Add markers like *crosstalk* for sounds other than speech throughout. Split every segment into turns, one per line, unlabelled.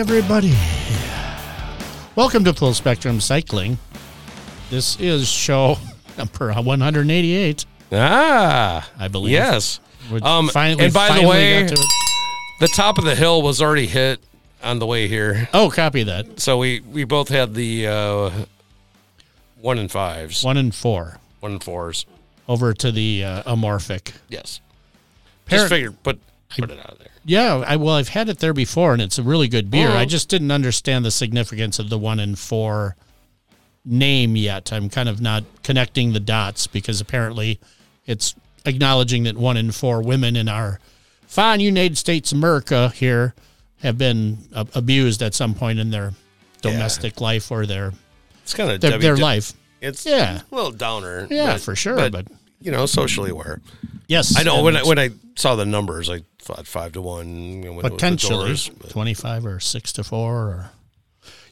everybody. Welcome to Full Spectrum Cycling. This is show *laughs* number 188,
Ah,
I believe.
yes.
We
Um,
finally-
and by the
finally
way,
got to it.
the top of the hill was already hit on the way here,
oh, copy that.
so we we both had the uh, one and fives,
One and four
one and fours.
over to the uh, amorphic.
Yes,
Parent-
just figured put put it out of there.
Yeah, I well, I've had it there before, and it's a really good beer.
Mhm.
I just didn't understand the significance of the one in four name yet. I'm kind of not connecting the dots because apparently it's acknowledging that one in four women in our fine United States America here have been uh, abused at some point in their domestic life or their
It's kind of
their, their life.
It's
Yeah.
a little downer.
Yeah,
but-
for sure.
But,
But,
you know, socially aware.
yes,
I know when I, when I saw the numbers, I thought five to one. You know, when it was the
potentially
Doors,
25 or 6 to 4 or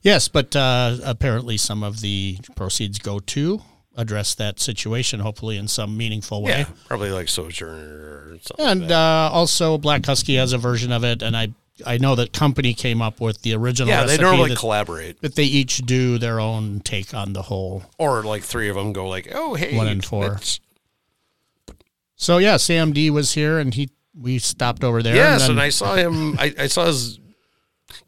yes but uh, apparently some of the proceeds go to address that situation hopefully in some meaningful way
yeah, probably like Sojourner or something.
and
like
uh, also black husky has a version of it and i i know that company came up with the original
yeah, they normally
that,
collaborate.
that they each do their own take on the whole
or like three of them go like, "Oh, hey,
One and four. So yeah sam d was here and he we stopped over there
Yes,
and,
and I saw him. I, I saw his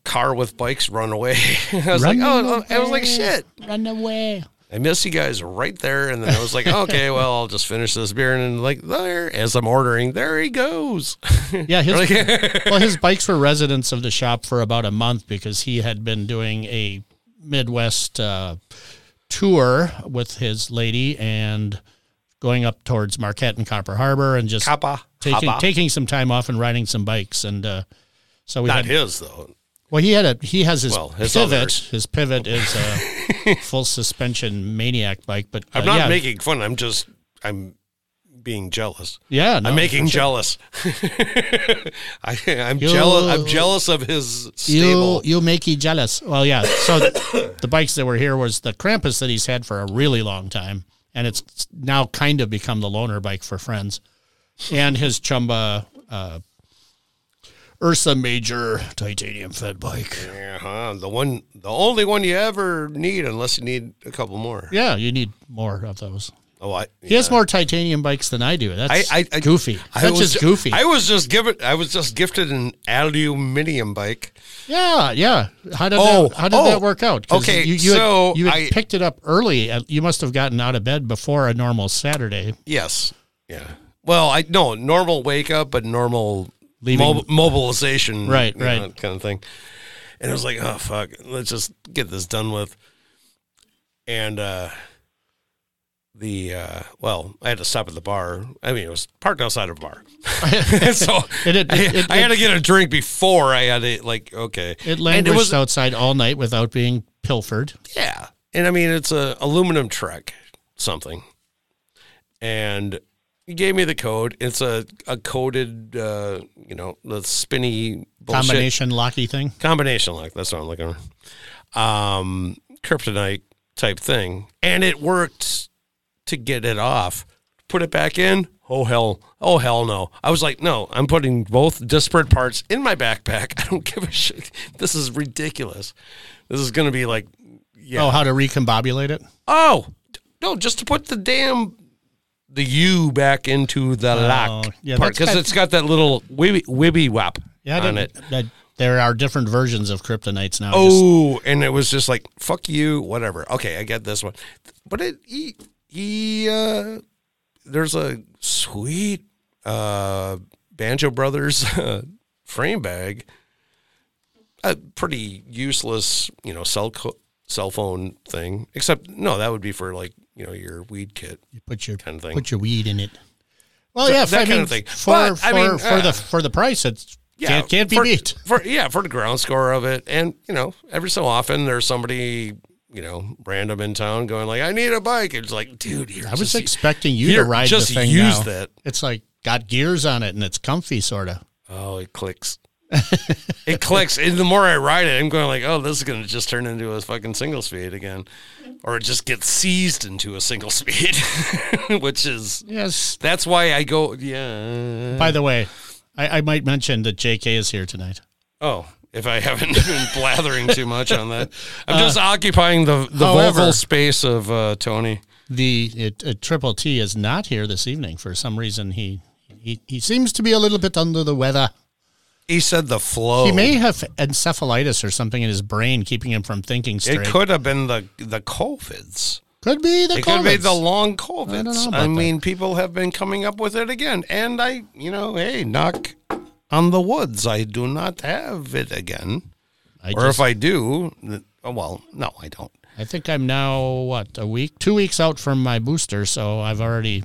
car with bikes run away. *laughs* I was
Run
like, oh, I was like, shit.
run away
I miss you guys right there. And then I was like, *laughs* okay, well, I'll just finish this beer. And then like there, as I'm ordering, there he goes. *laughs*
Yeah, his
Like-
well, his bikes were residents of the shop for about a month because he had been doing a Midwest uh, tour with his lady and going up towards Marquette and Copper Harbor and just
Kappa,
taking
Kappa.
taking some time off and riding some bikes and uh, so we
Not
had
his though.
well he had a he has his
Well, his
pivot
others.
his pivot is a *laughs* full suspension maniac bike but uh,
I'm not
yeah,
making fun. I'm just, I'm being jealous.
yeah no,
I'm making
sure.
jealous. *laughs* I, I'm
You-
jealous. I'm jealous of his
You
stable.
you make you jealous. Well, yeah. So *coughs* the bikes that were here was the Krampus that he's had for a really long time, and it's now kind of become the loaner bike for friends, and his Chumba uh, Ursa Major titanium fed bike.
Uh-huh. The one, the only one you ever need, unless you need a couple more.
Yeah, you need more of those.
Oh, I,
He has more titanium bikes than I do. That's
I- I-
goofy.
I
That's
was
just goofy.
I was just given. I was just gifted an aluminium bike.
yeah, yeah. How did
Oh,
that, how did
oh,
that work out?
okay,
you, you
so
had, you had
I-
picked it up early. You must have gotten out of bed before a normal Saturday.
Yes. Yeah. Well, I no normal wake up, but normal
Leaving-
mob- mobilization,
Right, right.
know, kind of thing. And I was like, oh fuck, let's just get this done with. And uh the uh well, I had to stop at the bar. I mean, it was parked outside of a bar, *laughs* *laughs* so
It- it-
I,
it-
I had to get a drink before I had to like okay.
It languished
was
outside all night without being pilfered.
Yeah. And I mean, it's a aluminum truck something. And he gave me the code. It's a, a coded, uh, you know, the spinny bullshit.
Combination locky thing.
Combination lock. That's what I'm looking for. Um, kryptonite type thing. And it worked to get it off. Put it back in. Oh, hell. Oh, hell no. I was like, no, I'm putting both disparate parts in my backpack. *laughs* I don't give a shit. This is ridiculous. This is going to be like, yeah.
Oh, how to recombobulate it?
Oh, no, just to put the damn the U back into the oh, lock
Oh, yeah,
part because it's got that little wibby, wibby wap
Yeah,
on it.
that- there are different versions of kryptonites now. Just-
Oh, and it was just like fuck you, whatever. Okay, I get this one, but it he, uh, there's a sweet uh Banjo Brothers *laughs* uh, frame bag, a pretty useless you know cell co- cell phone thing. Except no, that would be for like you know your weed kit.
you put your
kind of thing.
put your weed in it. Well,
So
yeah,
that
I
kind
mean,
of thing.
For
But,
for,
I mean,
for
uh,
the for the price, it's can't, can't be
for,
beat.
For yeah, for the ground score of it, and you know, every so often there's somebody you know random in town going like, "I need a bike." It's like, dude, here,
I was
just,
expecting you to ride
just
the thing
use
now.
that.
It's like got gears on it and it's comfy, sort of.
Oh, it clicks. *laughs* it clicks, and the more I ride it, I'm going like, "Oh, this is going to just turn into a fucking single speed again," or it just gets seized into a single *laughs* speed, which is
Yes.
that's why I go. Yeah.
By the way, I, I might mention that J.K. is here tonight.
oh, if I haven't *laughs* been blathering too much on that. I'm just occupying the the
however-
vocal space of uh, Tony.
The it, uh, Triple T is not here this evening for some reason. He he he seems to be a little bit under the weather.
He said the flow.
He may have encephalitis or something in his brain, keeping him from thinking straight.
it could have been the the covids.
Could be the
It could be
COVIDs.
the long
I don't know
covids. I,
that.
mean, people have been coming up with it again, and I, you know, hey, knock on the woods. I do not have it again,
I
or
just-
if I do, oh, well, no, I don't.
I think I'm now what a week, two weeks out from my booster, so I've already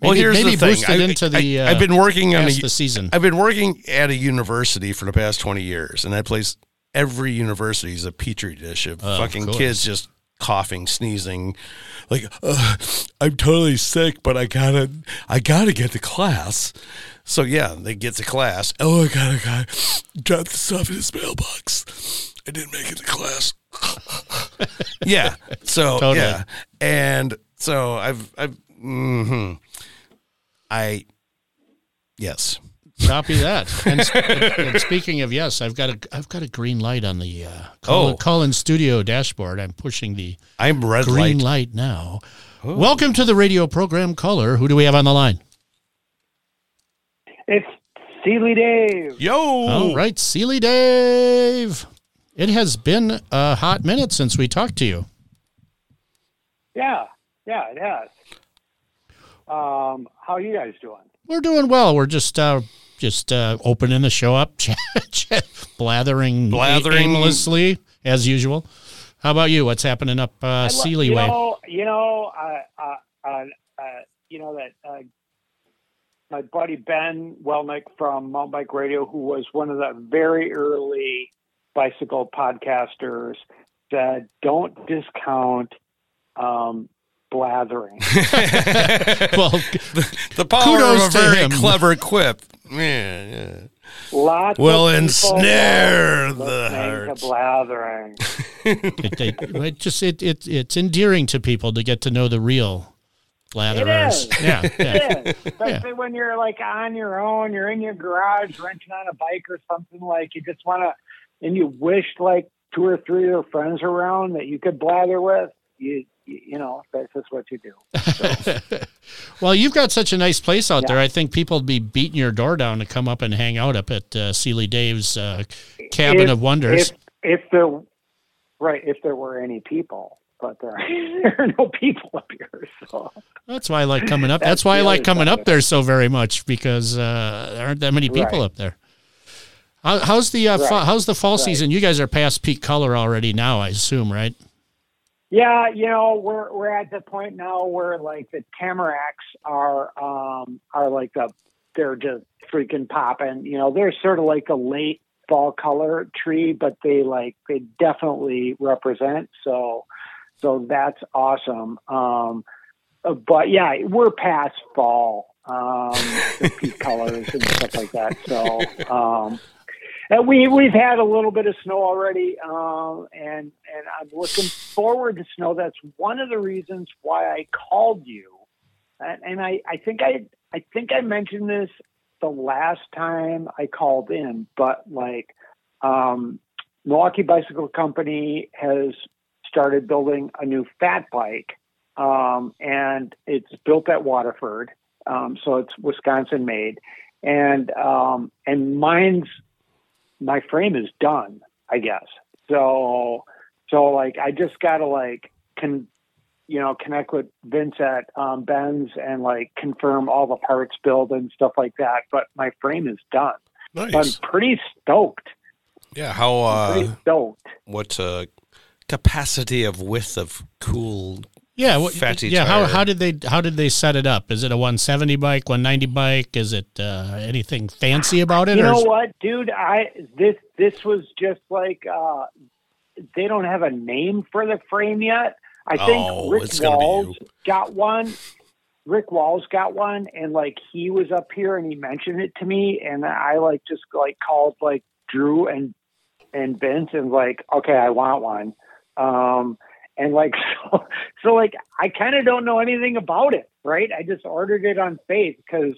well,
maybe,
here's
maybe
the thing.
boosted
I,
into the.
I,
uh,
have been working on a,
the season.
I've been working at a university for the past 20 years, and that place, every university is a petri dish of
of
fucking
course.
kids just coughing, sneezing, like I'm totally sick, but I gotta, I gotta get to class. So yeah, they get to class. Oh, I gotta, gotta drop the stuff in his mailbox. I didn't make it to class. *laughs* yeah. So
Totally.
yeah, and so I've, I've, mm-hmm. I, yes.
Copy that. And, and speaking of yes, I've got a I've got a green light on the uh, call,
Oh.
call in studio dashboard. I'm pushing the
I'm red
green
light.
light now. Welcome to the radio program caller. Who do we have on the line?
It's Seeley Dave.
Yo.
All right, Seeley Dave. It has been a hot minute since we talked to you.
Yeah, yeah, it has. Um, how you guys doing?
We're doing well. We're just uh, just uh, opening the show up, *laughs* chat, chat, blathering,
Blathering.
aimlessly as usual. How about you? What's happening up uh,
I lo-
Seeley
you
way?
know, you know, uh, uh, uh, uh, you know that uh, my buddy Ben Welnick from Mountain Bike Radio, who was one of the very early bicycle podcasters, said, "Don't discount um, blathering." *laughs* *laughs*
well, *laughs*
the power
Kudos
of a very
him.
clever quip. Yeah, yeah.
Lots
Will
of
ensnare the
listening
heart.
to blathering.
it, it, it just it, it it's endearing to people to get to know the real blatherers.
is.
Yeah, yeah.
Especially when you're like on your own, you're in your garage renting on a bike or something like you just want to, and you wish like two or three of your friends around that you could blather with. You, you, know, that's just what you do. *laughs*
Well, you've got such a nice place out
Yeah.
there. I think people would be beating your door down to come up and hang out up at uh, Seeley Dave's uh, Cabin
If-
of Wonders.
If, if there, right, if there were any people, but there, *laughs* *laughs* there are no people up here. So
That's why I like coming up. That's,
That's
why I like coming up there so very much because uh, there aren't that many people
Right.
up there. How, how's the uh, fa- how's the fall
Right.
season? You guys are past peak color already now, I assume, right?
Yeah, you know, we're we're at the point now where like the tamaracks are um are like the they're just freaking popping. You know, they're sort of like a late fall color tree, but they like they definitely represent. So so that's awesome. Um uh, but yeah, we're past fall um the peak *laughs* colors and stuff like that. So um and we we've had a little bit of snow already, um, and and I'm looking forward to snow. That's one of the reasons why I called you, and, and I I think I I think I mentioned this the last time I called in, but like um, Milwaukee Bicycle Company has started building a new fat bike, um, and it's built at Waterford, um, so it's Wisconsin made, and um, and mine's my frame is done, I guess. So, so like, I just gotta like, can, you know, connect with Vince at um, Ben's and like confirm all the parts build and stuff like that. But my frame is done. So I'm pretty stoked.
Yeah. How?
Pretty
Uh,
stoked.
what uh, capacity of width of cool?
Yeah, what,
Fatty
yeah. How,
tire.
how did they how did they set it up? Is it a 170 bike, 190 bike? Is it uh, anything fancy about it?
You
or
know
is-
what, dude? I this this was just like uh, they don't have a name for the frame yet. I think
Oh,
Rick
it's gonna be
Walls got one. Rick Walls got one, and like he was up here and he mentioned it to me, and I like just like called like Drew and and Vince and like, okay, I want one. Um, and like *laughs* so, so like I kind of don't know anything about it, right? I just ordered it on faith because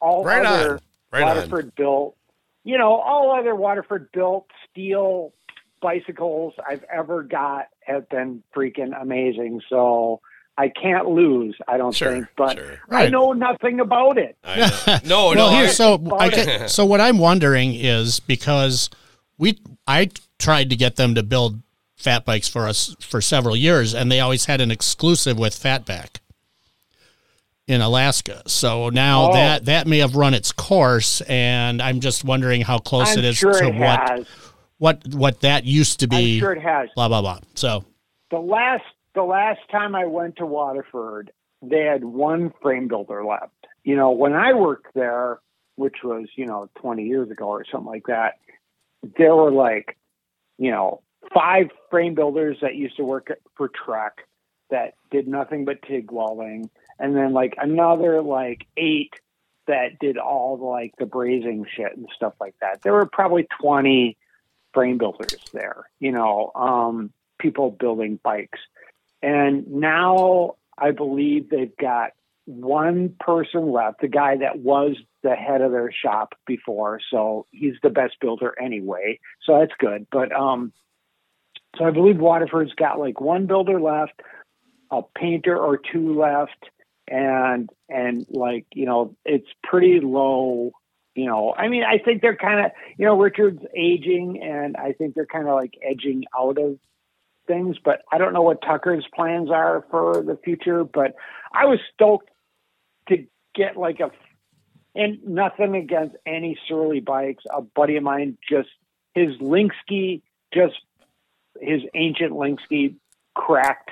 all
Right
other
on. Right on.
Waterford built, you know, all other Waterford built steel bicycles I've ever got have been freaking amazing. So I can't lose, I don't
Sure,
think. But
sure.
I know nothing about it.
I know. *laughs* No,
well,
no.
here, so
about
I
it.
can, so what I'm wondering is because we I tried to get them to build fat bikes for us for several years, and they always had an exclusive with Fatback in Alaska. So now
Oh.
that that may have run its course, and I'm just wondering how close
I'm
it is
sure
to
it
what
has.
what what that used to
I'm
be.
sure it has.
Blah blah blah. So
The last the last time I went to Waterford, they had one frame builder left. You know, when I worked there, which was, you know, 20 years ago or something like that, there were like, you know, five frame builders that used to work for Trek that did nothing but TIG welding. And then like another like eight that did all the, like the brazing shit and stuff like that. There were probably 20 frame builders there, you know, um, people building bikes. And now I believe they've got one person left, the guy that was the head of their shop before. So he's the best builder anyway. So that's good. But um, so I believe Waterford's got like one builder left, a painter or two left, and and like you know it's pretty low. You know, I mean, I think they're kind of you know Richard's aging, and I think they're kind of like edging out of things. But I don't know what Tucker's plans are for the future. But I was stoked to get like a and nothing against any Surly bikes. A buddy of mine just his Lynskey just his ancient Lynskey cracked,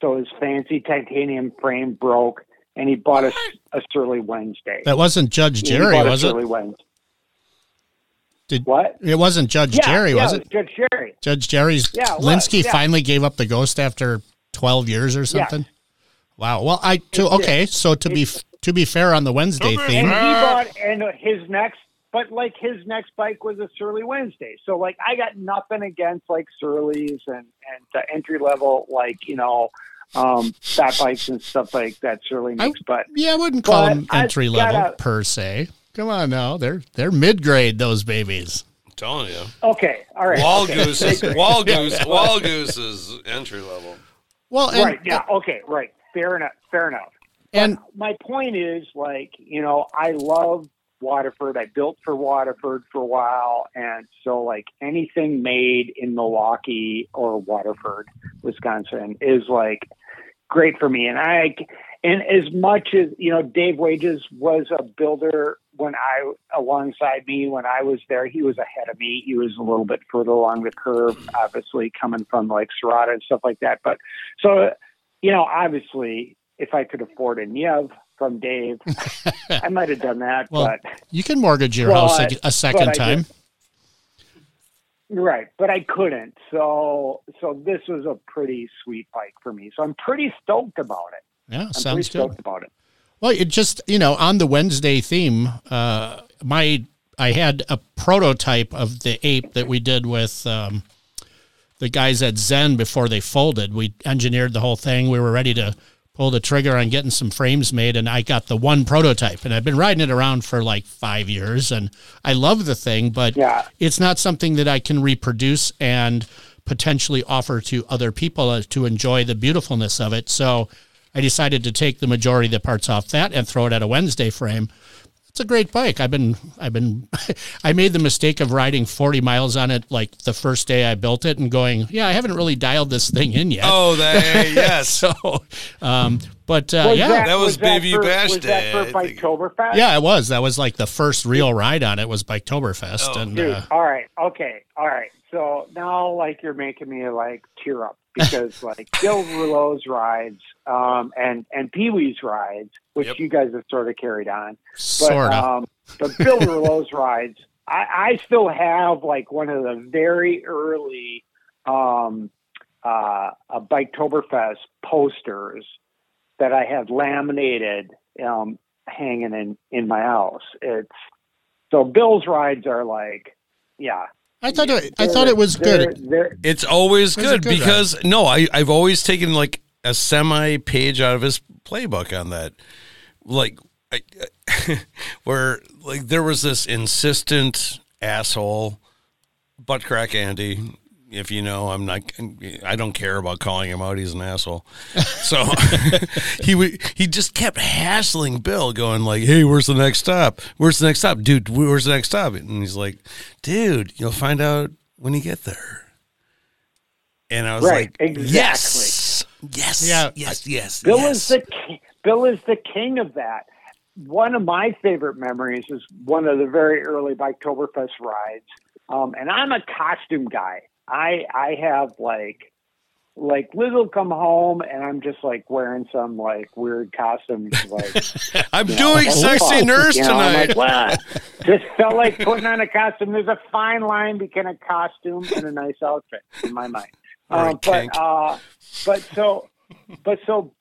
so his fancy titanium frame broke, and he bought a, a Surly Wednesday.
that wasn't Judge
Yeah, he
Jerry,
bought a
was it?
Surly Wednesday.
Did-
what?
It wasn't Judge
Yeah,
Jerry,
yeah,
was it?
Judge Jerry.
Judge Jerry's
Yeah,
Lynskey
yeah.
finally gave up the ghost after 12 years or something. Wow. Well, I to okay, so to be to be fair on the Wednesday
Okay.
theme,
And he bought and his next but like his next bike was a Surly Wednesday. So like I got nothing against like Surly's and and the entry level like, you know, um fat bikes and stuff like that Surly
I-
makes. but
yeah, I wouldn't call
But
them
I
entry level
gotta-
per se. Come on now, they're they're mid grade those babies.
I'm telling you.
okay, all right.
Wall
okay.
goose is *laughs* wall goose. Wall goose is entry level.
Well, and,
right, yeah, okay, right. Fair enough. Fair enough.
and
my point is like you know i love waterford. I built for waterford for a while and so like anything made in milwaukee or waterford wisconsin is like great for me. And i and as much as you know dave wages was a builder when i alongside me when i was there he was ahead of me. He was a little bit further along the curve obviously coming from like Serotta and stuff like that. But so you know obviously if I could afford a Niev from Dave, I might have done that.
Well,
but
you can mortgage your
Well,
house a,
but
second time.
just- right, but I couldn't. So so this was a pretty sweet bike for me. So I'm pretty stoked about it.
yeah,
I'm
sounds good.
stoked about it.
Well, it just you know on the Wednesday theme, uh, my I had a prototype of the ape that we did with um, the guys at Zen before they folded. We engineered the whole thing. We were ready to pull the trigger on getting some frames made, and I got the one prototype, and I've been riding it around for like five years, and I love the thing, but
Yeah.
it's not something that I can reproduce and potentially offer to other people uh, to enjoy the beautifulness of it. So I decided to take the majority of the parts off that and throw it at a Wednesday frame. It's a great bike. I've been, I've been, *laughs* I made the mistake of riding 40 miles on it like the first day I built it and going, yeah, I haven't really dialed this thing in yet.
Oh, they, *laughs* yes.
So, um, but uh,
Was
yeah,
that was Baby
for,
Bash
was
Day,
That for Biketoberfest?
yeah, it was. That was like the first real ride on it was Biketoberfest.
Oh,
and
Dude,
uh,
all right, okay, all right. So now, like, you're making me like tear up because, *laughs* like, Bill Rouleau's rides um, and and Pee Wee's rides, which
Yep.
you guys have sort of carried on, but
sort of.
um, but Bill Rouleau's rides, I, I still have like one of the very early um, uh, uh, Biketoberfest posters that I had laminated um, hanging in in my house. It's so Bill's rides are like, yeah.
I thought it, I thought it was
they're-
good.
They're,
It's always
It was a
good,
good
because no, I I've always taken like a semi page out of his playbook on that. Like I, *laughs* where like there was this insistent asshole, butt crack Andy. If you know, I'm not. I don't care about calling him out. He's an asshole. *laughs* So *laughs* he would. He just kept hassling Bill, going like, "Hey, where's the next stop? Where's the next stop, dude? Where's the next stop?" And he's like, "Dude, you'll find out when you get there." And I was
Right,
like,
exactly.
"Yes, yes,
Yeah.
yes, yes."
Bill
yes.
is the ki- Bill is the king of that. One of my favorite memories is one of the very early Biketoberfest rides, um, and I'm a costume guy. I I have like like Liz will come home and I'm just like wearing some like weird costume. Like *laughs*
I'm
you know,
doing sexy nurse
you know, I'm
tonight.
like? *laughs* Just felt like putting on a costume. There's a fine line between a costume and a nice outfit in my mind. Um,
kink.
but uh, but so but so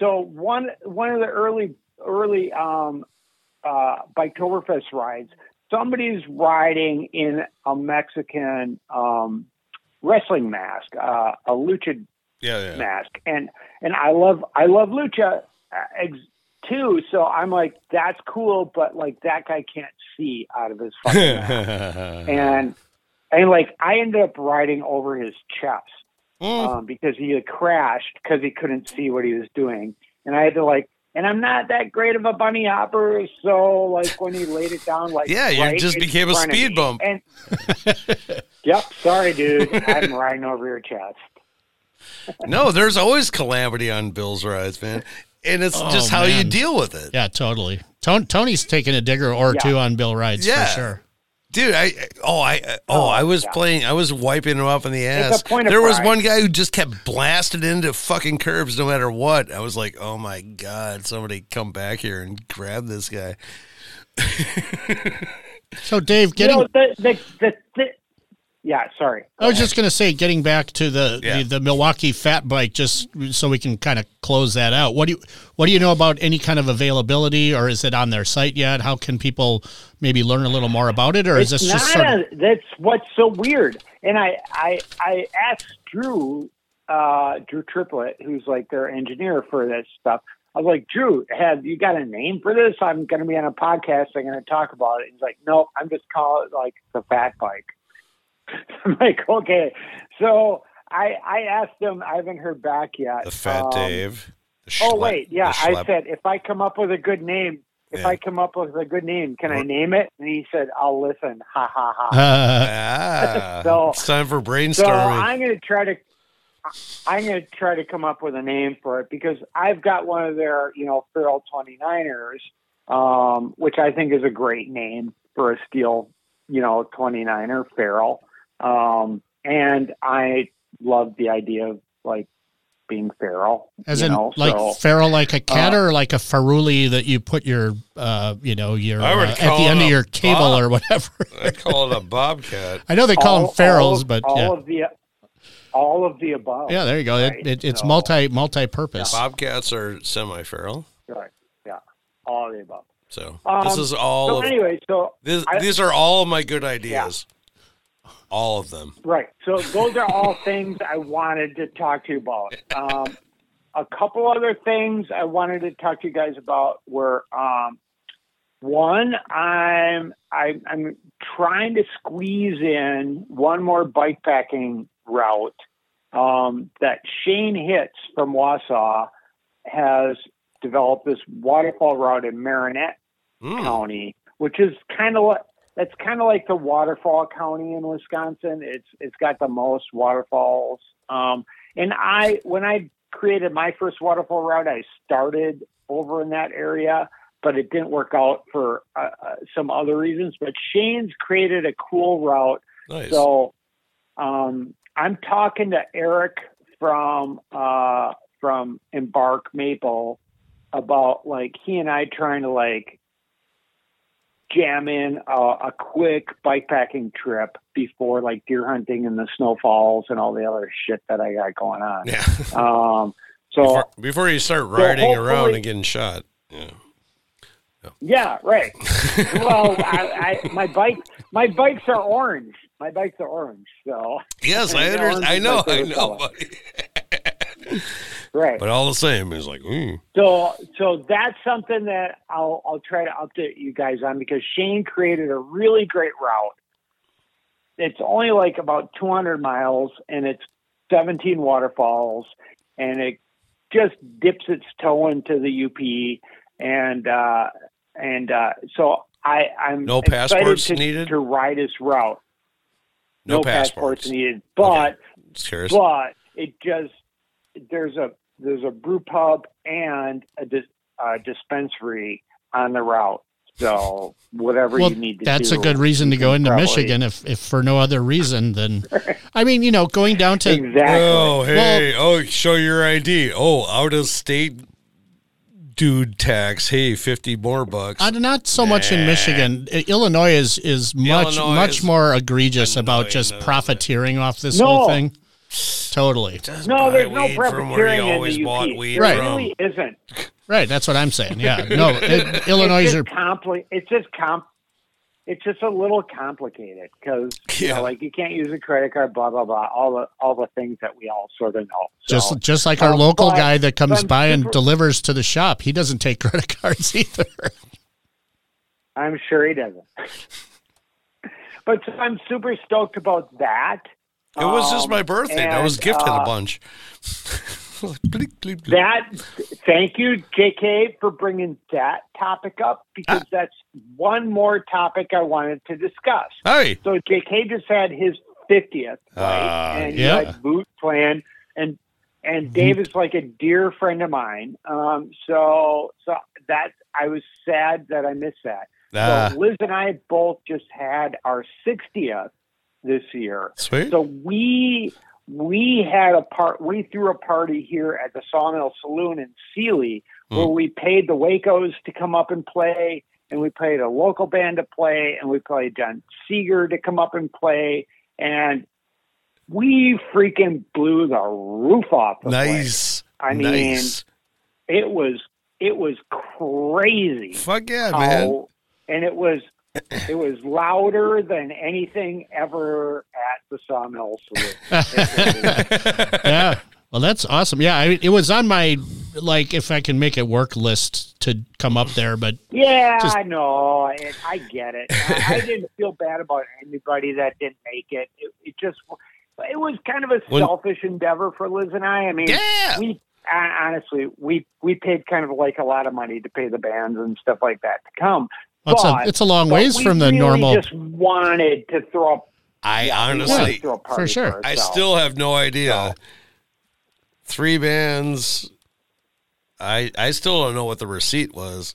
so one one of the early early um, uh, Biketoberfest rides, somebody's riding in a Mexican um, wrestling mask, uh, a lucha
yeah, yeah.
mask, and and I love I love lucha uh, ex- too. So I'm like, that's cool, but like that guy can't see out of his fucking *laughs* mask, and and like I ended up riding over his chest
Mm.
um, because he had crashed because he couldn't see what he was doing, and I had to like. And I'm not that great of a bunny hopper, so like when he laid it down, like
Yeah, you
right
just became a speed bump.
And *laughs* yep, sorry, dude, I'm riding over your chest.
no, there's always calamity on Bill's rides, man. And it's
Oh,
just how you deal with it.
Yeah, totally. Ton- Tony's taking a digger or
Yeah.
two on Bill rides
Yeah.
for sure.
Dude, I oh I oh,
Oh,
I was
yeah.
playing I was wiping him up in the
It's a
ass.
point of
there was
pride.
one guy who just kept blasting into fucking curbs no matter what. I was like, "Oh my god, somebody come back here and grab this guy." *laughs*
So, Dave,
You
getting
know, the, the, the, the, yeah, sorry.
I was just going to say, getting back to the,
Yeah.
the the Milwaukee Fat Bike, just so we can kind of close that out. What do you what do you know about any kind of availability, or is it on their site yet? How can people maybe learn a little more about it, or is this just sort of,
a, that's what's so weird. And I, I, I asked Drew, uh, Drew Triplet, who's like their engineer for this stuff. I was like, Drew, have you got a name for this? I'm going to be on a podcast. I'm going to talk about it. He's like, no, I'm just calling it like the fat bike. *laughs* I'm like, okay. So I, I asked him, I haven't heard back yet.
The fat
Um,
Dave. the
Oh wait, yeah. I said if I come up with a good name, if
Yeah.
I come up with a good name, can I name it? And he said, "I'll listen." Ha ha ha.
uh, *laughs*
So-
it's time for brainstorming. so.
I'm going to try to. I'm going to try to come up with a name for it because I've got one of their, you know, Feral 29ers, um, which I think is a great name for a steel, you know, 29er, Feral. Um, and I love the idea of like being feral.
as
you
in
know,
like
so-
feral, like a cat,
uh,
or like a ferrule that you put your, uh, you know, your uh, at the end of your cable
bob.
or whatever.
I call it a *laughs* bobcat.
I know they call
all-
them ferals,
all
but
all
yeah,
of the all of the above.
yeah, there you go.
right,
It, it, it's
so-
multi multi purpose.
Bobcats are semi-feral,
Right. Yeah. All of the above.
so
Um,
this is all.
So
of,
anyway, so
this,
I-
these are all of my good ideas. All of them.
right. So those are all *laughs* things I wanted to talk to you about. Um, a couple other things I wanted to talk to you guys about were um, one, I'm I, I'm trying to squeeze in one more bikepacking route um, that Shane Hits from Wausau has developed this waterfall route in Marinette
Mm.
County, which is kind of like that's kind of like the waterfall county in Wisconsin. It's it's got the most waterfalls. Um, and I when I created my first waterfall route, I started over in that area, but it didn't work out for uh, uh, some other reasons. But Shane's created a cool route
Nice.
so um, I'm talking to Eric from uh, from Embark Maple about like he and I trying to like jam in a, a quick bikepacking trip before like deer hunting and the snowfalls and all the other shit that I got going on.
yeah. *laughs*
Um, so
before, before you start riding around and getting shot. Yeah.
yeah, right. *laughs* well, I, I, my bike, my bikes are orange. My bikes are orange. So
Yes, *laughs* I understand. I know. I know,
color.
buddy.
Right.
But all the same, it's like, mm.
So, so that's something that I'll I'll try to update you guys on because Shane created a really great route. It's only like about 200 miles, and it's 17 waterfalls, and it just dips its toe into the UP, and uh, and uh, so I I'm
No passports
to,
needed?
to ride this route.
no,
passports.
passports.
needed, but
curious.
but it just there's a there's a brew pub and a dis, uh, dispensary on the route. So whatever
Well,
you need to do.
that's
do,
a good reason to go into
probably-
Michigan if, if for no other reason than, *laughs* I mean, you know, going down to
Exactly.
Oh, hey, oh, show your ID. Oh, out of state dude tax. Hey, 50 more bucks.
Uh, not so much in Michigan. Illinois is is much
Illinois
much
is
more egregious about just profiteering off this
No.
whole thing. Totally.
Just
no,
buy
there's no
weed from where
profiteering in
always
the
bought
UP.
weed
Right.
from.
really isn't.
Right. That's what I'm saying. Yeah. *laughs* No, it, Illinois
it's
are
just compli- It's just comp. It's just a little complicated because you
Yeah.
know, like you can't use a credit card, blah blah blah, all the all the things that we all sort of know. So,
just just like our
um,
local guy that comes
but
by and
super-
delivers to the shop. He doesn't take *laughs* credit cards either.
I'm sure he doesn't. *laughs* but so I'm super stoked about that.
It was just
Um,
my birthday. I was gifted
uh,
a bunch. *laughs* Bleep, bleep, bleep.
That thank you, JK, for bringing that topic up because
Ah.
that's one more topic I wanted to discuss.
Hey,
So JK just had his fiftieth, right?
Ah,
and
yeah.
he had boot plan, and and Dave is like a dear friend of mine. Um, so so that I was sad that I missed that.
Ah.
So Liz and I both just had our sixtieth this year.
sweet.
So we we had a part. We threw a party here at the Sawmill Saloon in Seeley, mm. where we paid the Wacos to come up and play, and we paid a local band to play, and we played John Seeger to come up and play, and we freaking blew the roof off the place.
nice.
I mean,
nice.
It was it was crazy
Fuck yeah,
how-
man.
and it was it was louder than anything ever at the Sawmill Saloon. *laughs*
yeah. Well, that's awesome. Yeah, I, it was on my like if I can make it work list to come up there, but
Yeah,
Just-
I know. I, I get it. I, I didn't feel bad about anybody that didn't make it. It, it just it was kind of a
When-
selfish endeavor for Liz and I. I mean,
Yeah.
we uh, honestly we we paid kind of like a lot of money to pay the bands and stuff like that to come.
It's a it's a long ways from the
really
normal.
Just wanted to throw up.
I honestly,
to throw a party
for sure.
I still have no idea. Three bands. I I still don't know what the receipt was.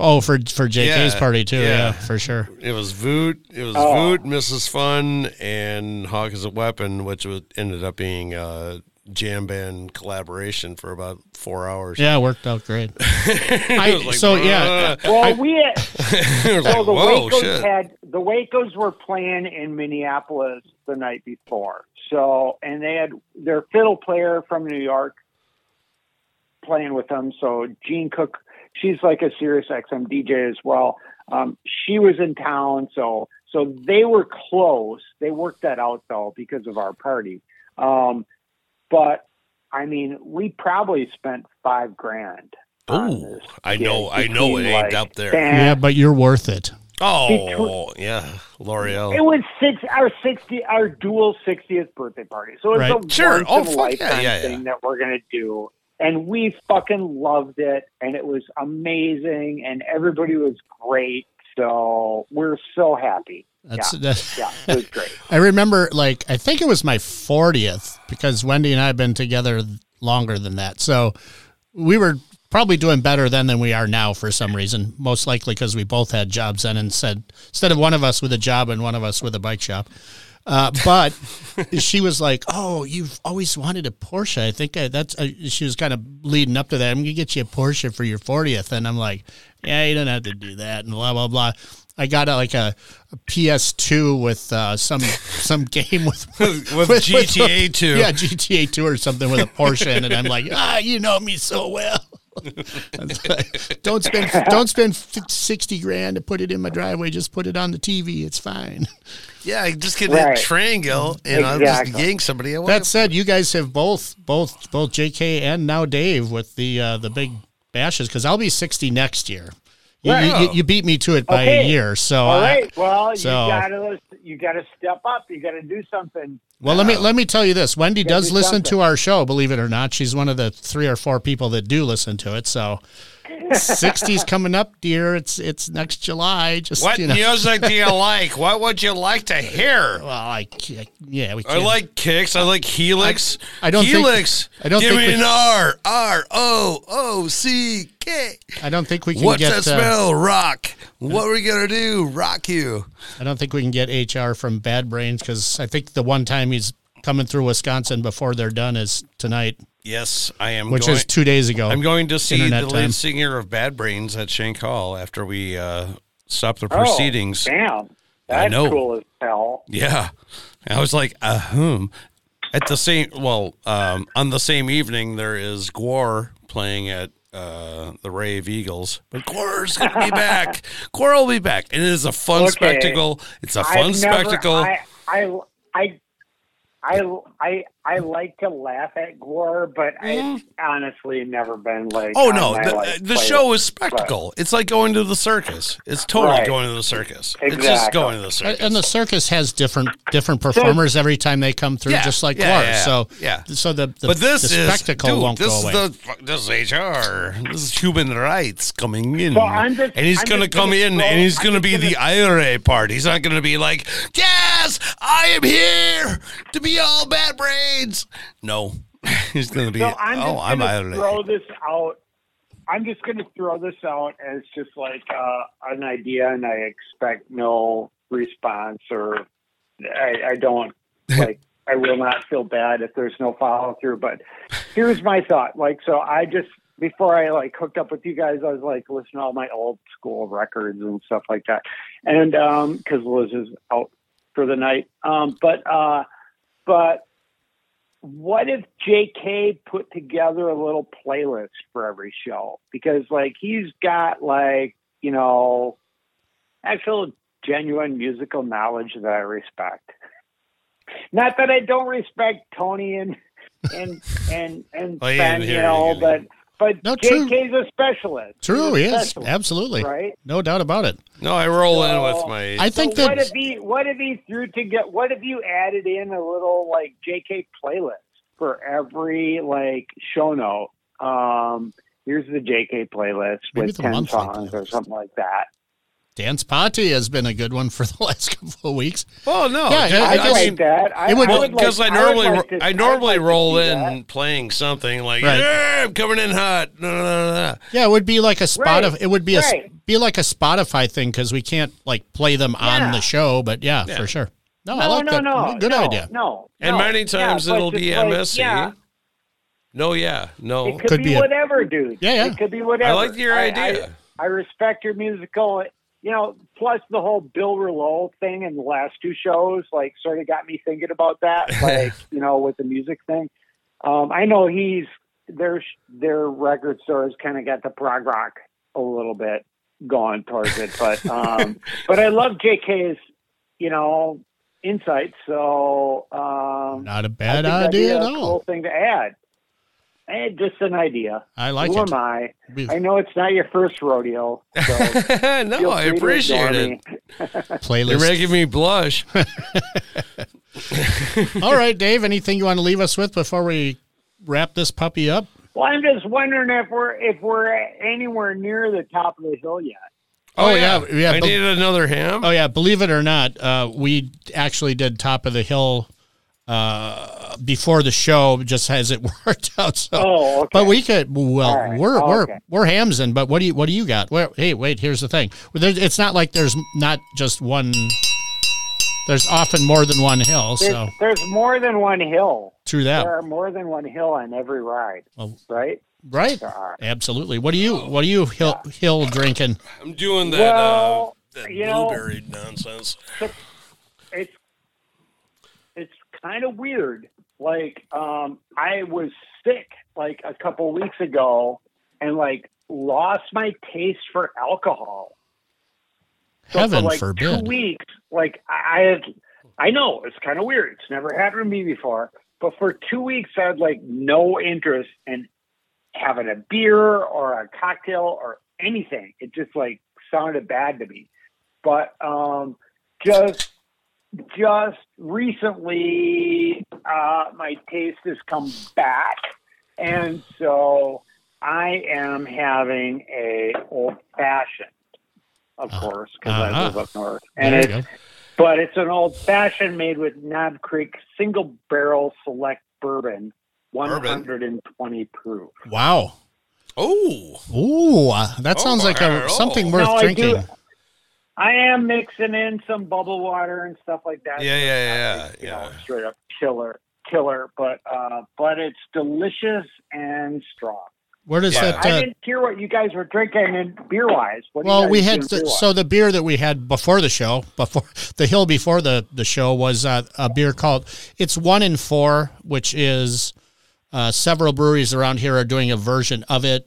Oh, for for JK's
Yeah,
party too. Yeah.
yeah.
for sure.
It was Voot. It was
Oh.
Voot, Mrs. Fun, and Hawk is a Weapon, which was, ended up being a jam band collaboration for about four hours.
Yeah, it worked out great. *laughs* I-
like,
so, yeah,
Well, we *laughs*
it was
so
like,
the
whoa,
Wacos
shit.
had the Wacos were playing in Minneapolis the night before. So and they had their fiddle player from New York playing with them. So Jean Cook, she's like a Sirius XM DJ as well. Um, she was in town, so so they were close. They worked that out though because of our party. Um, but I mean, we probably spent five grand. on
Oh, I know, I know it
between,
ain't
like,
up there.
Yeah, but you're worth it.
Oh, yeah, L'Oreal.
It was six our sixty our dual sixtieth birthday party. So it's
Right.
a
Sure.
once
Oh,
in a
fuck yeah,
lifetime
yeah, yeah.
thing that we're gonna do. And we fucking loved it and it was amazing and everybody was great. So we're so happy.
That's
yeah.
that,
Yeah, it was great. *laughs*
I remember like I think it was my 40th because Wendy and I have been together longer than that. So we were probably doing better then than we are now for some reason. Most likely because we both had jobs then and said instead of one of us with a job and one of us with a bike shop. Uh, but *laughs* she was like, "Oh, you've always wanted a Porsche. I think I, that's." Uh, she was kind of leading up to that. I'm gonna get you a Porsche for your 40th, and I'm like, "Yeah, you don't have to do that." And blah blah blah. I got a, like a, a PS2 with uh, some *laughs* some game with *laughs*
With GTA *laughs* 2.
Yeah, GTA 2 or something with a Porsche in it. I'm like, ah, you know me so well. don't spend don't spend f- sixty grand to put it in my driveway. Just put it on the TV. It's fine.
Yeah, I just get
Right.
that triangle and I'll just yank somebody away.
That said, you guys have both both both J.K. and now Dave with the uh, the big bashes because I'll be sixty next year. You,
Right.
you, you beat me to it by a year. So
All right. Well,
so-
you gotta you gotta step up. You gotta do something.
Well, let me uh, let me tell you this. Wendy does
do
listen
something.
to our show, believe it or not. She's one of the three or four people that do listen to it. So, 60's coming up, dear. It's it's next July. Just
what
you know.
music do you *laughs* like? What would you like to hear?
Well, I can't- yeah, we
I
can't.
like kicks. I like helix.
I- I don't think-
helix.
I don't
Give
think
me
we-
an R R O O C K.
I don't think we can
What's
get.
that
uh.
Rock. What are we gonna do? Rock you.
I don't think we can get HR from Bad Brains because I think the one time he's coming through Wisconsin before they're done is tonight,
Yes, I am.
which
going,
is two days ago.
I'm going to see
Internet
the
time.
lead singer of Bad Brains at Shank Hall after we uh, stop the
Oh,
proceedings.
damn. That's
know.
cool as hell.
Yeah. I was like, ahem. At the same, well, um, on the same evening, there is Gwar playing at uh, the Rave Eagles. But Gwar's going to be *laughs* back. Gwar will be back. And it is a fun
Okay.
spectacle. It's a fun
I've never-
spectacle.
I, I, I, I, I, I like to laugh at Gwar, but I honestly never been like.
Oh no, the,
like,
the
playlist.
show is spectacle. It's like going to the circus. It's totally
Right.
going to the circus. It's just
Exactly.
going to the circus.
and the circus has different different performers every time they come through,
Yeah,
just like
yeah,
Clark.
yeah,
so
yeah.
so the, the
but this
the
is
spectacle
dude,
won't
this
go
is
away.
the this is HR. This is human rights coming in,
So just-
and he's gonna come
gonna
in,
throw-
and he's gonna be
gonna-
the IRA part. He's not gonna be like, yes, I am here to be all bad brains. No, *laughs* he's gonna be.
So I'm just
oh, I'm
gonna throw this out. I'm just going to throw this out as just like uh, an idea, and I expect no response, or I, I don't *laughs* like. I will not feel bad if there's no follow through. But here's my thought. Like, so I just before I like hooked up with you guys, I was like listening to all my old school records and stuff like that, and um, because Liz is out for the night. Um, but uh, but what if JK put together a little playlist for every show? Because like he's got like, you know, actual genuine musical knowledge that I respect. Not that I don't respect Tony and and and and *laughs*
you
know, but but
No, true.
A specialist.
True,
He's a
yes,
specialist,
absolutely,
Right?
no doubt about it.
No, I roll in with my.
I think
so
that
what if he what if he threw to get what if you added in a little like JK playlist for every like show note? Um here's the JK playlist
Maybe
with
the
ten
monthly
songs or something like that.
Dance Party has been a good one for the *laughs* last couple of weeks.
oh no,
Yeah,
dude,
I
I'd
guess-
like that. I,
it would-
I would
because
like,
I normally
would like to-
I
I'd
normally
like
roll in
that.
playing something like
Right.
yeah, I'm coming in hot. No, no, no, no.
Yeah, it would be like a Spotify.
Right,
It would be a be like a Spotify thing because we can't like play them on the show. But yeah,
Yeah.
for sure. No,
No,
I like
no,
that.
no,
Good
no,
idea.
No,
And many times
Yeah,
it'll be
like,
MSC.
yeah,
No, yeah, no.
It could,
Could
be,
be a-
whatever, dude.
Yeah, yeah.
It could be whatever.
I like your
I-
idea.
I, I respect your musical, you know, plus the whole Bill Rouleau thing in the last two shows, like, sort of got me thinking about that, *laughs* like, you know, with the music thing. Um, I know he's, their, their record stores kind of got the prog rock a little bit going towards it, but, um, *laughs* but I love JK's, you know, insights. So, um,
Not a bad
think
idea at all.
Cool thing to add. Eh, just an idea.
I like
Who
it.
am I?
We-
I know it's not your first rodeo. So *laughs*
no, I appreciate it.
me.
You're
Playlist.
making me blush. *laughs*
all right, Dave. Anything you want to leave us with before we wrap this puppy up?
Well, I'm just wondering if we're if we're anywhere near the top of the hill yet.
Oh, yeah, yeah,
I
but-
need another ham.
Oh yeah, believe it or not, uh, we actually did top of the hill uh, before the show, just as it *laughs* worked out. So,
Oh, okay.
but we could. Well,
All right.
we're
Oh,
we're
okay.
we're Hamzen, but what do you what do you got? Well, hey, wait. Here's the thing. There's- It's not like there's not just one. There's often more than one hill.
There's,
So
there's more than one hill.
true that.
There are more than one hill on every ride,
Well,
right?
right. Absolutely. What do you what do you hill hill drinking?
I'm doing that,
Well,
uh, that
you know-
blueberry nonsense.
it's it's kind of weird. Like um, I was sick like a couple weeks ago, and like lost my taste for alcohol. So
Heaven
for like
forbid.
two weeks, like I had, I know it's kind of weird. It's never happened to me before, but for two weeks I had like no interest in having a beer or a cocktail or anything. It just like sounded bad to me. But um, just just recently, uh, my taste has come back, and so I am having a old fashioned, of course, because I
uh-huh.
live up north, and
There
it's
you go.
but it's an old fashioned made with Knob Creek single barrel select bourbon, one hundred and twenty proof.
Wow.
Oh,
Ooh, uh, that sounds like a,
Oh.
something worth
No, I do-
drinking.
I am mixing in some bubble water and stuff like that.
Yeah, yeah, yeah,
Not, you
yeah.
know, straight up killer, killer. But uh, but it's delicious and strong.
Where does
Yeah.
that?
I
Uh,
didn't hear what you guys were drinking and beer wise. What do you
well, we had
beer-wise?
so the beer that we had before the show, before the hill before the the show was uh, a beer called it's one in four, which is uh, several breweries around here are doing a version of it.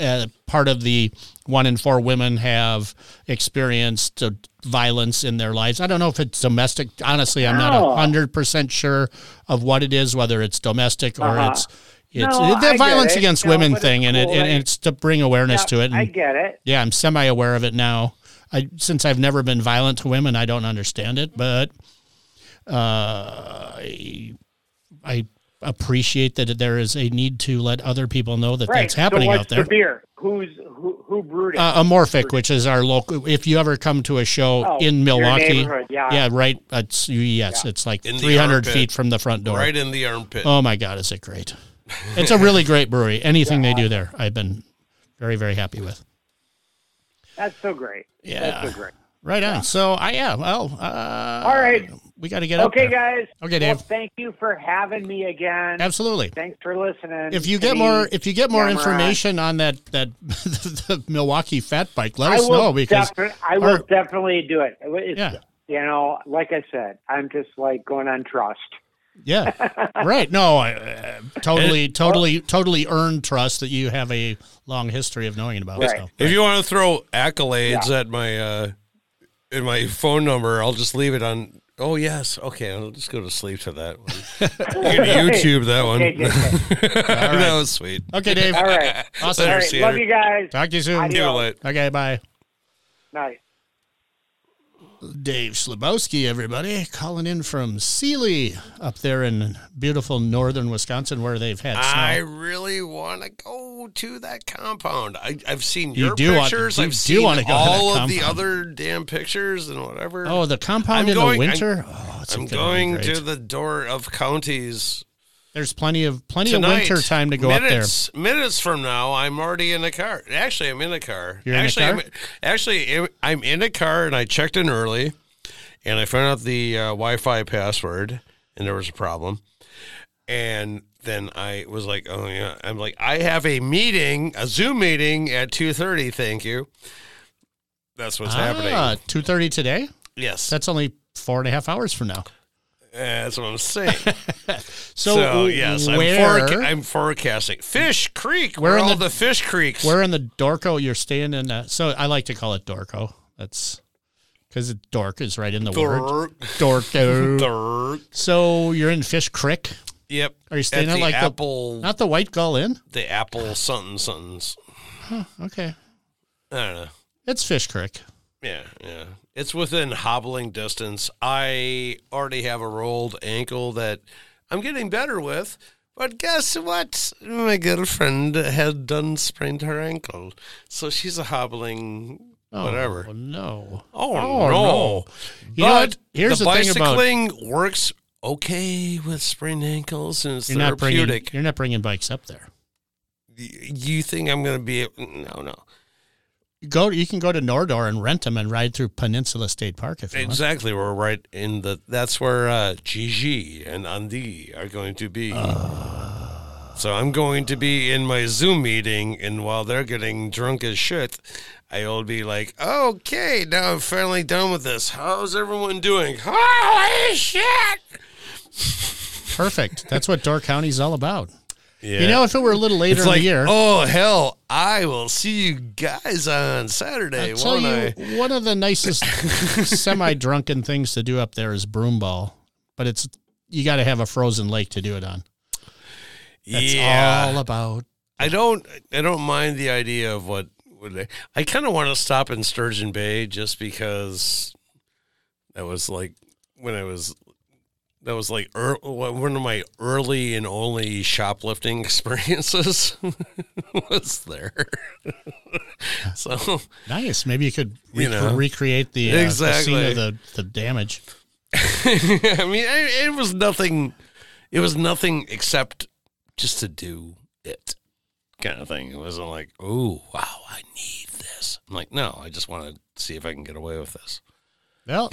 Uh, part of the one in four women have experienced uh, violence in their lives. I don't know if it's domestic. Honestly, I'm not a hundred percent sure of what it is, whether it's domestic or
Uh-huh.
it's it's
No,
the
I
violence
it.
against
No,
women thing, and it
cool
and it's to bring awareness
Yeah,
to it.
I get it.
yeah, I'm semi aware of it now. I since I've never been violent to women, I don't understand it, but uh, I, I appreciate that there is a need to let other people know that
Right.
that's happening
so what's
out there.
The beer. Who's who? Who brewed it?
Uh, Amorphic, which is our local. If you ever come to a show
Oh,
in Milwaukee,
neighborhood, yeah.
yeah, right. It's yes, it's like
In
300 feet from the front door.
right in the armpit.
Oh my God, is it great? It's a really great brewery. *laughs* Anything they do there, I've been very, very happy with.
That's so great.
Yeah.
That's so great.
Right on. So I yeah, well, uh,
All right.
We got to get up
Okay, guys.
Okay,
Well,
Dave.
thank you for having me again.
Absolutely.
Thanks for listening.
If you get more, if you get more
Yammer
information on that that *laughs* the Milwaukee Fat Bike, let
I
us know because
defi- I will
our-
definitely do it. It's,
Yeah.
You know, like I said, I'm just like going on trust.
yeah, *laughs* right. No, I uh, totally, totally, totally earned trust that you have a long history of knowing about.
Right.
So.
If you want to throw accolades
Yeah.
at my uh in my phone number, I'll just leave it on. Oh yes, okay. I'll just go to sleep to that one. *laughs* you can YouTube that one.
Okay, okay, okay.
that was sweet.
Okay, Dave.
All right. *laughs*
Awesome.
All
Later,
right.
see you
Love
later.
you guys.
Talk to you soon.
Adios.
Do.
Okay, bye.
Nice.
Dave Slabowski, everybody, calling in from Seeley up there in beautiful northern Wisconsin where they've had snow.
I really want to go to that compound. I, I've seen
You
your
do want-
pictures.
you
I've
do
seen
go to
all of the other damn pictures and whatever.
oh, the compound
I'm
in
going-
the
I'm-
winter. oh, it's
I'm
gonna be
going to the door of counties
There's plenty of plenty
tonight.
of winter time to go up there.
minutes, Minutes from now, I'm already in a car. Actually, I'm in a car.
You're in a
actually,
car?
I'm, actually, I'm in a car, and I checked in early, and I found out the uh, Wi-Fi password, and there was a problem. And then I was like, "Oh yeah," I'm like, "I have a meeting, a Zoom meeting at two thirty. Thank you." That's what's happening.
Ah, two thirty today.
Yes,
That's only four and a half hours from now.
that's what I'm saying. *laughs*
So,
So, yes, I'm,
where
foreca- I'm forecasting Fish Creek.
Where in
all
the-
the, Fish Creeks?
where in the Dorco you're staying in? Uh, so I like to call it Dorco. That's because dork is right in the word.
Dork.
Dorco. *laughs*
Dork.
so you're in Fish Creek.
Yep.
Are you staying
at
at
the
like the- Not the White Gull Inn.
the apple something somethings.
Okay,
I don't know.
it's Fish Creek.
Yeah, yeah. It's within hobbling distance. I already have a rolled ankle that I'm getting better with. But guess what? My girlfriend had done sprained her ankle, so she's a hobbling oh, whatever.
Oh no.
Oh,
Oh,
no!
no. You know
but
what? Here's
the,
the thing about-
bicycling works okay with sprained ankles and it's
You're not bringing.
therapeutic.
You're not bringing bikes up there.
You think I'm going to be? No, no.
Go. You can go to Nor Door and rent them and ride through Peninsula State Park if you want.
Exactly. We're right in the. That's where uh, Gigi and Andy are going to be. so I'm going to be in my Zoom meeting, and while they're getting drunk as shit, I will be like, "Okay, now I'm finally done with this. How's everyone doing? Holy shit!"
Perfect. That's what Door County's all about.
Yeah.
You know, if it were a little later
it's
in
like,
the year,
oh hell, I will see you guys on Saturday.
I'll tell you,
I?
one of the nicest *laughs* semi-drunken things to do up there is broomball, but it's you got to have a frozen lake to do it on. That's
yeah,
all about.
I don't. I don't mind the idea of what. what I, I kind of want to stop in Sturgeon Bay just because that was like when I was. That was like ear one of my early and only shoplifting *laughs* experiences *laughs* was there. *laughs* so
Nice. Maybe you could
You know.
recreate the, uh, the scene
Exactly.
of the, the damage.
I mean, it, it was nothing. It was nothing except just to do it, kind of thing. It wasn't like, oh wow, I need this. I'm like, no, I just want to see if I can get away with this.
Well,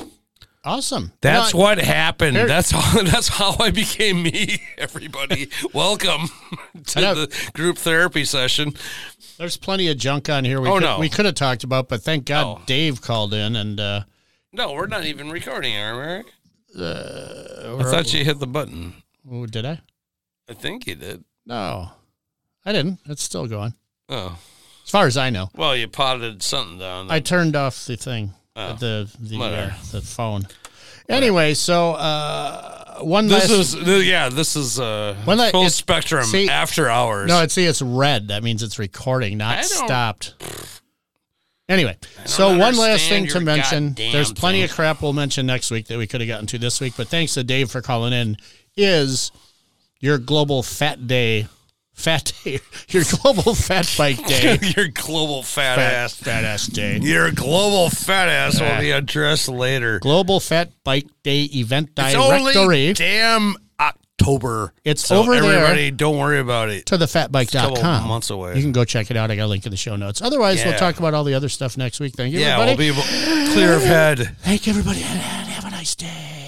awesome.
That's what happened.
Here-
That's how. *laughs* That's how I became me. *laughs* Everybody, welcome *laughs* to the group therapy session.
There's plenty of junk on here we,
Oh,
could,
no.
we could have talked about, but thank God
Oh.
Dave called in and uh,
No, we're not even recording, are we?
uh,
I thought you hit the button.
Oh, did I?
I think you did.
No, I didn't. It's still going.
Oh,
As far as I know,
well, you potted something down.
I turned off the thing,
Oh,
the the uh, the phone. Anyway, so uh, one
This
last.
is yeah. This is uh,
that-
full
it's-
spectrum
see-
after hours.
no, it's see, it's red. That means it's recording, not stopped. *sighs* Anyway, so one last thing to mention. There's plenty
thing.
of crap we'll mention next week that we could have gotten to this week, but thanks to Dave for calling in. Is your global fat day, fat *laughs* day, your global fat bike *laughs* day,
your global fat,
fat,
ass.
fat ass day.
Your global fat ass will be addressed later.
Global Fat Bike Day event
It's
directory
only damn October.
It's
so
over there.
Everybody, don't worry about it.
to
the couple
thefatbike.com.
months away.
You can go check it out. I got a link in the show notes. Otherwise, we'll talk about all the other stuff next week. Thank you,
Yeah,
everybody.
we'll be clear of head.
Thank you, everybody, have a nice day.